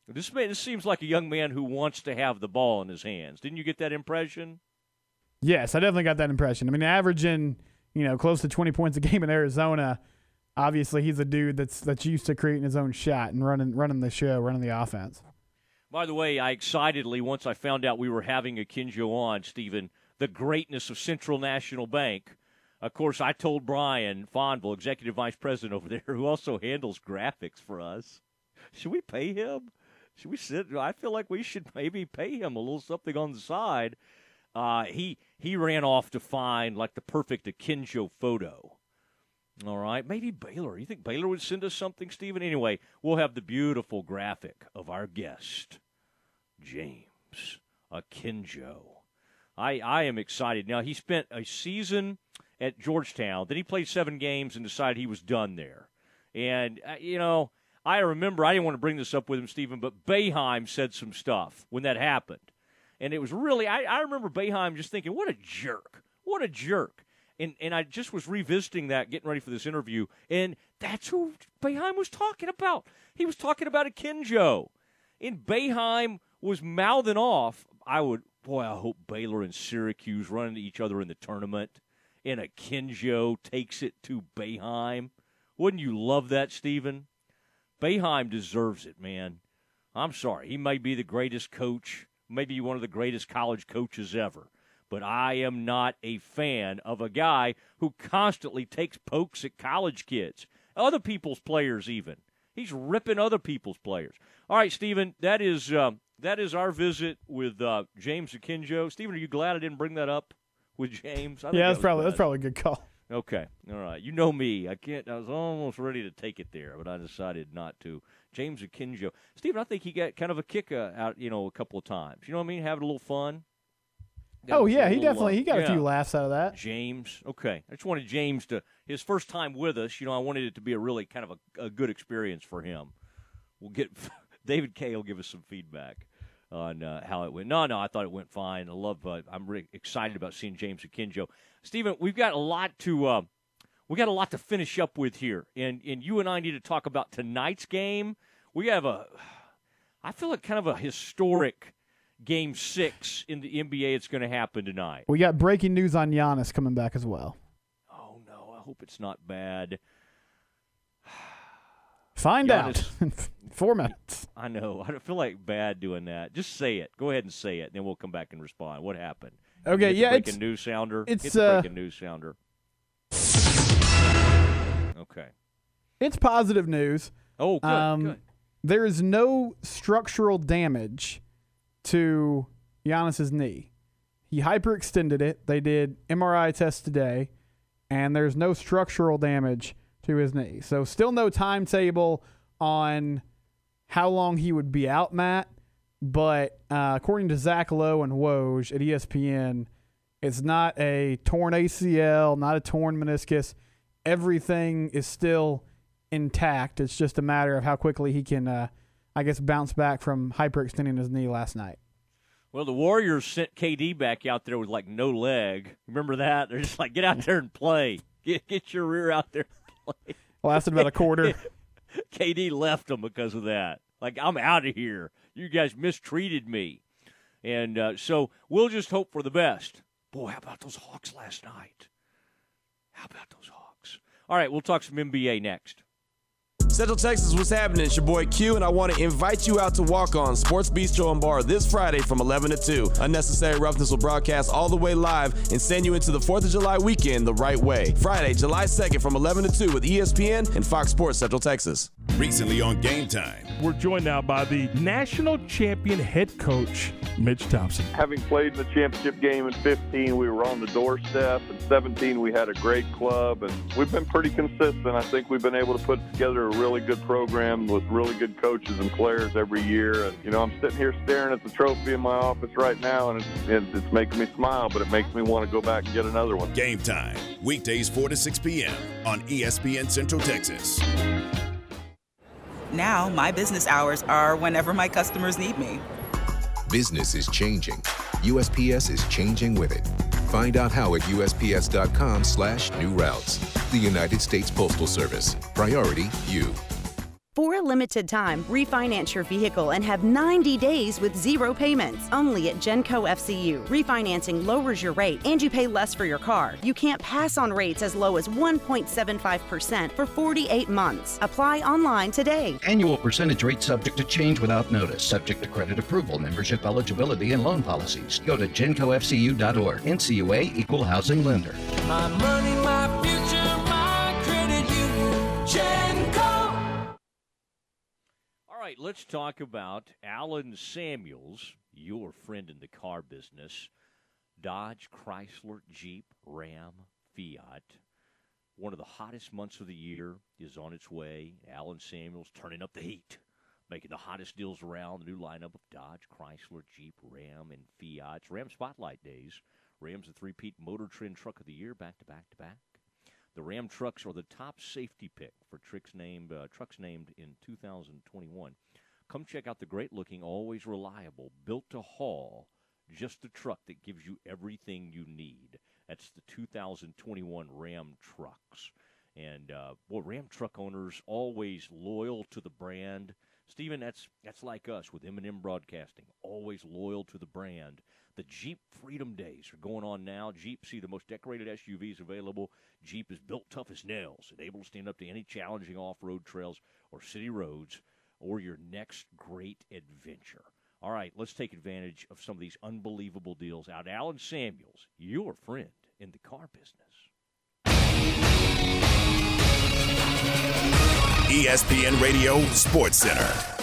This, man, this seems like a young man who wants to have the ball in his hands. Didn't you get that impression? Yes, I definitely got that impression. I mean, averaging you know close to 20 points a game in Arizona. Obviously, he's a dude that's that's used to creating his own shot and running running the show, running the offense. By the way, I excitedly, once I found out we were having Akinjo on, Stephen, the greatness of Central National Bank. Of course, I told Brian Fonville, executive vice president over there, who also handles graphics for us, should we pay him? Should we sit? I feel like we should maybe pay him a little something on the side. Uh, he he ran off to find like the perfect Akinjo photo. All right, maybe Baylor. You think Baylor would send us something, Stephen? Anyway, we'll have the beautiful graphic of our guest, James Akinjo. I, I am excited. Now, he spent a season at Georgetown. Then he played seven games and decided he was done there. And, uh, you know, I remember, I didn't want to bring this up with him, Stephen, but Boeheim said some stuff when that happened. And it was really, I, I remember Boeheim just thinking, what a jerk. What a jerk. And, and I just was revisiting that, getting ready for this interview, and that's who Boeheim was talking about. He was talking about a Akinjo. And Boeheim was mouthing off. I would, boy, I hope Baylor and Syracuse run into each other in the tournament, and a Akinjo takes it to Boeheim. Wouldn't you love that, Stephen? Boeheim deserves it, man. I'm sorry. He may be the greatest coach, maybe one of the greatest college coaches ever. But I am not a fan of a guy who constantly takes pokes at college kids, other people's players, even. He's ripping other people's players. All right, Stephen, that is uh, that is our visit with uh, James Akinjo. Stephen, are you glad I didn't bring that up with James? yeah, that's probably that's probably a good call. Okay, all right. You know me. I can't. I was almost ready to take it there, but I decided not to. James Akinjo, Stephen. I think he got kind of a kick uh, out, you know, a couple of times. You know what I mean? Having a little fun. Oh yeah, he definitely he got yeah. a few laughs out of that. James, okay. I just wanted James to his first time with us. You know, I wanted it to be a really kind of a, a good experience for him. We'll get David Kay will give us some feedback on uh, how it went. No, no, I thought it went fine. I love. Uh, I'm really excited about seeing James Akinjo. Stephen, we've got a lot to uh, we got a lot to finish up with here, and and you and I need to talk about tonight's game. We have a, I feel like kind of a historic game six in the NBA. It's going to happen tonight. We got breaking news on Giannis coming back as well. Oh no, I hope it's not bad. Find Giannis, out. Four minutes. I know. I don't feel like bad doing that. Just say it. Go ahead and say it, and then we'll come back and respond. What happened? Okay, yeah, breaking it's news sounder. It's Hit the uh, breaking news sounder. Okay. It's positive news. Oh, good, um, good. There is no structural damage to Giannis's knee. He hyperextended it. They did MRI tests today, and there's no structural damage to his knee. So still no timetable on how long he would be out, Matt. But uh, according to Zach Lowe and Woj at ESPN, it's not a torn ACL, not a torn meniscus. Everything is still intact. It's just a matter of how quickly he can, uh, I guess, bounce back from hyperextending his knee last night. Well, the Warriors sent KD back out there with like no leg. Remember that? They're just like, get out there and play. Get get your rear out there and play. Lasted about a quarter. KD left them because of that. Like, I'm out of here. You guys mistreated me. And uh, so we'll just hope for the best. Boy, how about those Hawks last night? How about those Hawks? All right, we'll talk some NBA next. Central Texas, what's happening? It's your boy Q, and I want to invite you out to Walk On Sports Bistro and Bar this Friday from 11 to 2. Unnecessary Roughness will broadcast all the way live and send you into the 4th of July weekend the right way. Friday, July 2nd from 11 to 2 with ESPN and Fox Sports Central Texas. Recently on Game Time. We're joined now by the national champion head coach, Mitch Thompson. Having played in the championship game in 15, we were on the doorstep. In 17, we had a great club, and we've been pretty consistent. I think we've been able to put together a really good program with really good coaches and players every year. And, you know, I'm sitting here staring at the trophy in my office right now, and it's, it's making me smile, but it makes me want to go back and get another one. Game Time, weekdays 4 to 6 p.m. on ESPN Central Texas. Now, my business hours are whenever my customers need me. Business is changing. USPS is changing with it. Find out how at USPS.com slash new routes. The United States Postal Service. Priority you. For a limited time, refinance your vehicle and have 90 days with zero payments. Only at Genco FCU. Refinancing lowers your rate and you pay less for your car. You can't pass on rates as low as 1.75% for 48 months. Apply online today. Annual percentage rate subject to change without notice, subject to credit approval, membership eligibility, and loan policies. Go to GencoFCU.org. NCUA Equal Housing Lender. Let's talk about Allen Samuels, your friend in the car business. Dodge, Chrysler, Jeep, Ram, Fiat. One of the hottest months of the year is on its way. Allen Samuels turning up the heat. making the hottest deals around. The new lineup of Dodge, Chrysler, Jeep, Ram, and Fiat. It's Ram Spotlight Days. Ram's the three-peat Motor Trend Truck of the Year, back to back to back. The Ram trucks are the top safety pick for trucks named uh, trucks named in 2021. Come check out the great-looking, always reliable, built to haul, just the truck that gives you everything you need. That's the 2021 Ram trucks. And uh, boy, Ram truck owners always loyal to the brand. Stephen, that's that's like us with M&M Broadcasting, always loyal to the brand. The Jeep Freedom Days are going on now. Jeep see the most decorated SUVs available. Jeep is built tough as nails and able to stand up to any challenging off-road trails or city roads or your next great adventure. All right, let's take advantage of some of these unbelievable deals out. Allen Samuels, your friend in the car business. ESPN Radio Sports Center.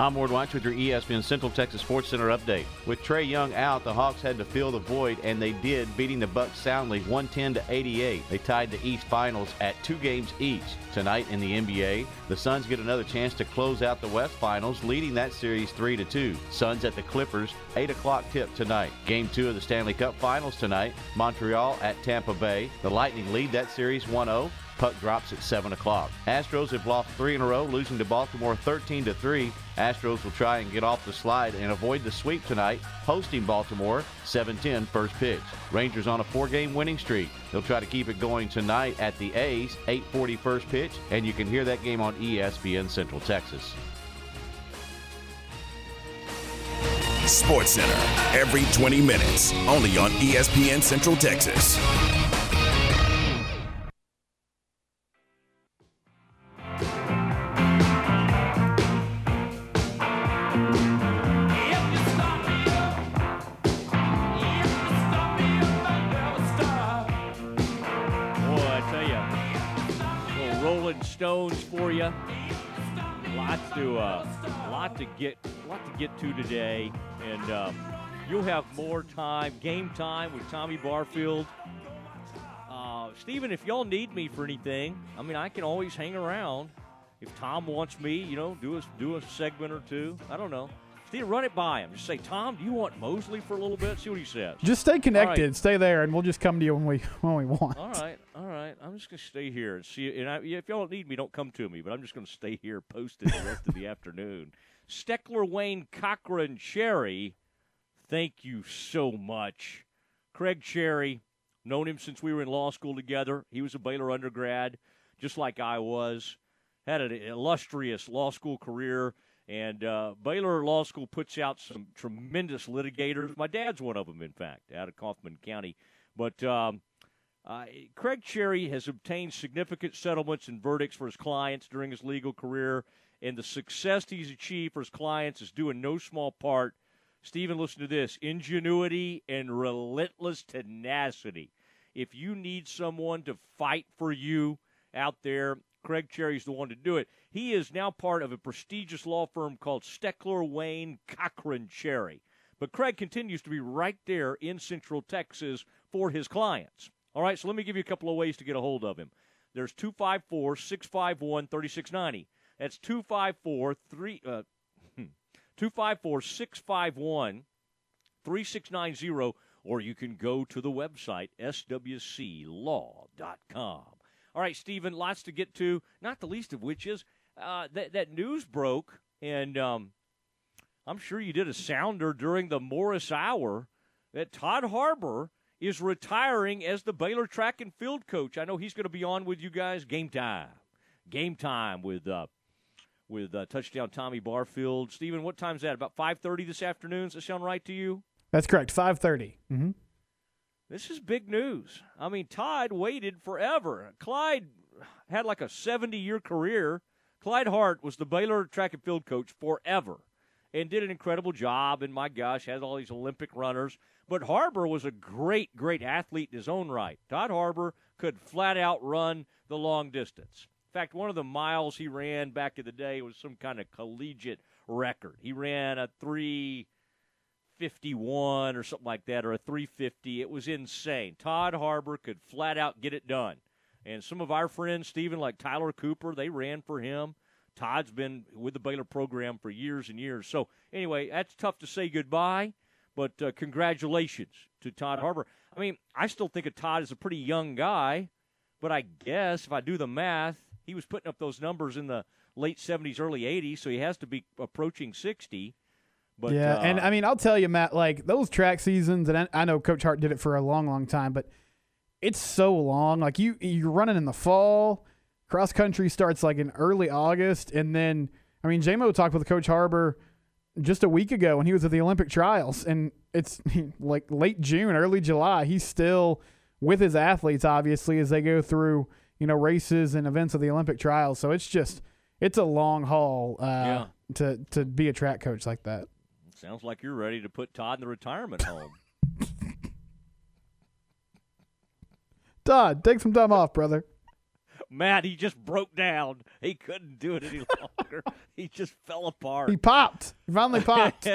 I'm Ward Wax with your ESPN Central Texas Sports Center update. With Trae Young out, the Hawks had to fill the void, and they did, beating the Bucks soundly 110 to 88. They tied the East Finals at two games each. Tonight in the NBA, the Suns get another chance to close out the West Finals, leading that series 3 to 2. Suns at the Clippers, 8 o'clock tip tonight. Game two of the Stanley Cup Finals tonight. Montreal at Tampa Bay. The Lightning lead that series 1 0. Puck drops at 7 o'clock. Astros have lost three in a row, losing to Baltimore 13 to 3. Astros will try and get off the slide and avoid the sweep tonight, hosting Baltimore 7-10 first pitch. Rangers on a four-game winning streak. They'll try to keep it going tonight at the A's, 8:40 first pitch, and you can hear that game on ESPN Central Texas. Sports Center every 20 minutes, only on ESPN Central Texas. Stones for you. Lots to, uh, lot to get, lot to get to today, and um, you'll have more time, game time with Tommy Barfield. Uh, Stephen, if y'all need me for anything, I mean, I can always hang around. If Tom wants me, you know, do a do a segment or two. I don't know. Steve, run it by him. Just say, Tom, do you want Mosley for a little bit? See what he says. Just stay connected. Right. Stay there, and we'll just come to you when we when we want. All right, all right. I'm just gonna stay here and see. And I, if y'all don't need me, don't come to me. But I'm just gonna stay here, posted the rest of the afternoon. Steckler, Wayne, Cochran, Cherry. Thank you so much, Craig Cherry. Known him since we were in law school together. He was a Baylor undergrad, just like I was. Had an illustrious law school career. And uh, Baylor Law School puts out some tremendous litigators. My dad's one of them, in fact, out of Kaufman County. But um, uh, Craig Cherry has obtained significant settlements and verdicts for his clients during his legal career, and the success he's achieved for his clients is due in no small part. Stephen, listen to this ingenuity and relentless tenacity. If you need someone to fight for you out there, Craig Cherry's the one to do it. He is now part of a prestigious law firm called Steckler, Wayne, Cochran Cherry. But Craig continues to be right there in Central Texas for his clients. All right, so let me give you a couple of ways to get a hold of him. There's 254 651 3690. That's 254 3 uh, 254 651 3690 or you can go to the website swclaw.com. All right, Stephen, lots to get to, not the least of which is uh, that, that news broke, and um, I'm sure you did a sounder during the Morris Hour that Todd Harbour is retiring as the Baylor track and field coach. I know he's going to be on with you guys game time. Game time with uh, with uh, touchdown Tommy Barfield. Stephen, what time's that? About 5:30 this afternoon. Does that sound right to you? That's correct. 5:30. Mm-hmm. This is big news. I mean, Todd waited forever. Clyde had like a 70 year career. Clyde Hart was the Baylor track and field coach forever and did an incredible job. And my gosh, has all these Olympic runners. But Harbour was a great, great athlete in his own right. Todd Harbour could flat out run the long distance. In fact, one of the miles he ran back in the day was some kind of collegiate record. He ran a three. 51 or something like that, or a 350. It was insane. Todd Harbour could flat out get it done. And some of our friends, Stephen, like Tyler Cooper, they ran for him. Todd's been with the Baylor program for years and years. So anyway, that's tough to say goodbye, but uh, congratulations to Todd Harbour. I mean, I still think of Todd as a pretty young guy, but I guess if I do the math, he was putting up those numbers in the late 70s, early 80s, so he has to be approaching 60. But yeah, uh, and I mean, I'll tell you, Matt, like those track seasons, and I, I know Coach Hart did it for a long, long time, but it's so long. Like you, you're running in the fall. Cross country starts like in early August, and then I mean, JMO talked with Coach Harbour just a week ago when he was at the Olympic trials, and it's like late June, early July. He's still with his athletes, obviously, as they go through you know races and events of the Olympic trials. So it's just it's a long haul uh, Yeah. to to be a track coach like that. Sounds like you're ready to put Todd in the retirement home. Todd, take some time off, brother. Matt, he just broke down. He couldn't do it any longer. he just fell apart. He popped. He finally popped.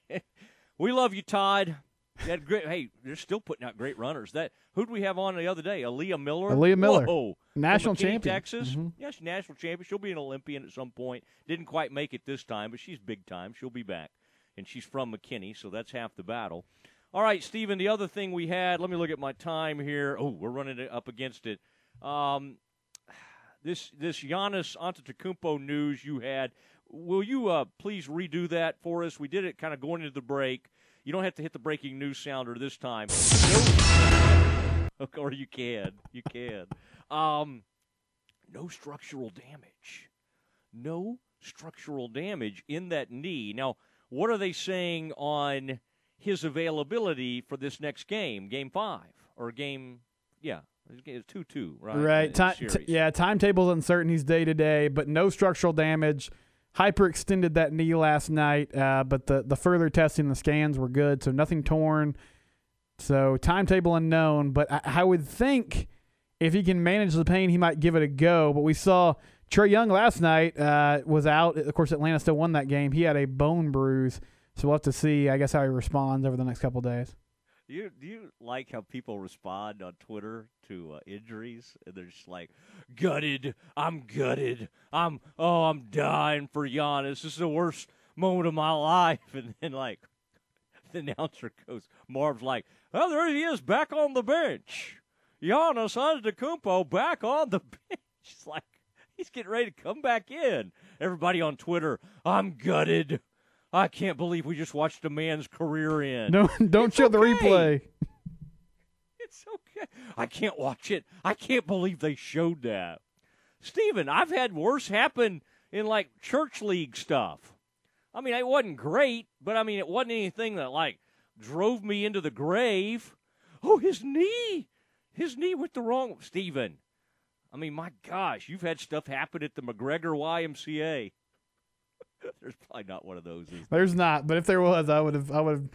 we love you, Todd. You had great. Hey, they're still putting out great runners. That who did we have on the other day? Aaliyah Miller. Aaliyah Miller. Whoa. National champion. Texas. Mhm. Yeah, she's national champion. She'll be an Olympian at some point. Didn't quite make it this time, but she's big time. She'll be back, and she's from McKinney, so that's half the battle. All right, Stephen. The other thing we had. Let me look at my time here. Oh, we're running up against it. Um, this this Giannis Antetokounmpo news you had. Will you uh, please redo that for us? We did it kind of going into the break. You don't have to hit the breaking news sounder this time. No, or you can. You can. Um, no structural damage. No structural damage in that knee. Now, what are they saying on his availability for this next game, game five or game? Yeah, it's two two, right? Right. Time, t- yeah, timetable's uncertain. He's day to day, but no structural damage. Hyperextended that knee last night, uh, but the, the further testing, the scans were good, so nothing torn. So timetable unknown, but I, I would think if he can manage the pain, he might give it a go. But we saw Trae Young last night uh, was out. Of course, Atlanta still won that game. He had a bone bruise, so we'll have to see. I guess how he responds over the next couple days. Do you do you like how people respond on Twitter to uh, injuries? And they're just like, "Gutted, I'm gutted. I'm oh, I'm dying for Giannis. This is the worst moment of my life." And then like, the announcer goes, Marv's like, "Oh, there he is, back on the bench. Giannis Antetokounmpo back on the bench." It's like he's getting ready to come back in. Everybody on Twitter, I'm gutted. I can't believe we just watched a man's career end. No, don't show the replay. It's okay. I can't watch it. I can't believe they showed that. Steven, I've had worse happen in like church league stuff. I mean, it wasn't great, but I mean, it wasn't anything that like drove me into the grave. Oh, his knee. His knee went the wrong. Steven, I mean, my gosh, you've had stuff happen at the McGregor YMCA. There's probably not one of those. Is there? There's not, but if there was, I would have I would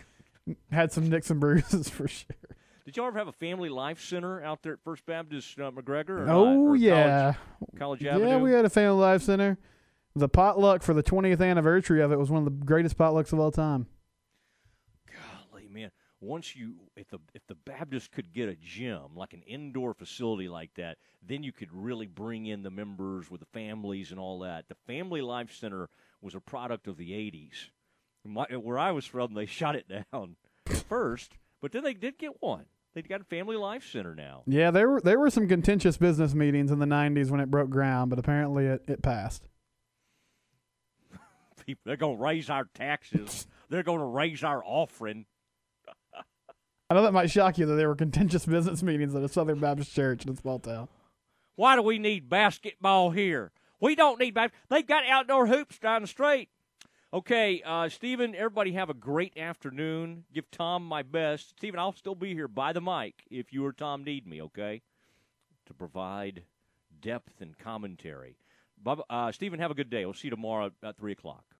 have had some nicks and bruises for sure. Did y'all ever have a family life center out there at First Baptist uh, McGregor? Not? Oh yeah, College, College yeah. We had a family life center. The potluck for the 20th anniversary of it was one of the greatest potlucks of all time. Once you, if the if the Baptist could get a gym like an indoor facility like that, then you could really bring in the members with the families and all that. The Family Life Center was a product of the '80s. My, where I was from, they shot it down first, but then they did get one. They've got a Family Life Center now. Yeah, there were there were some contentious business meetings in the 90s when it broke ground, but apparently it, it passed. People, they're going to raise our taxes. they're going to raise our offering. I know that might shock you that there were contentious business meetings at a Southern Baptist church in a small town. Why do we need basketball here? We don't need basketball. They've got outdoor hoops down the street. Okay, uh, Stephen, everybody have a great afternoon. Give Tom my best. Stephen, I'll still be here by the mic if you or Tom need me, okay? To provide depth and commentary. Uh, Stephen, have a good day. We'll see you tomorrow at 3 o'clock.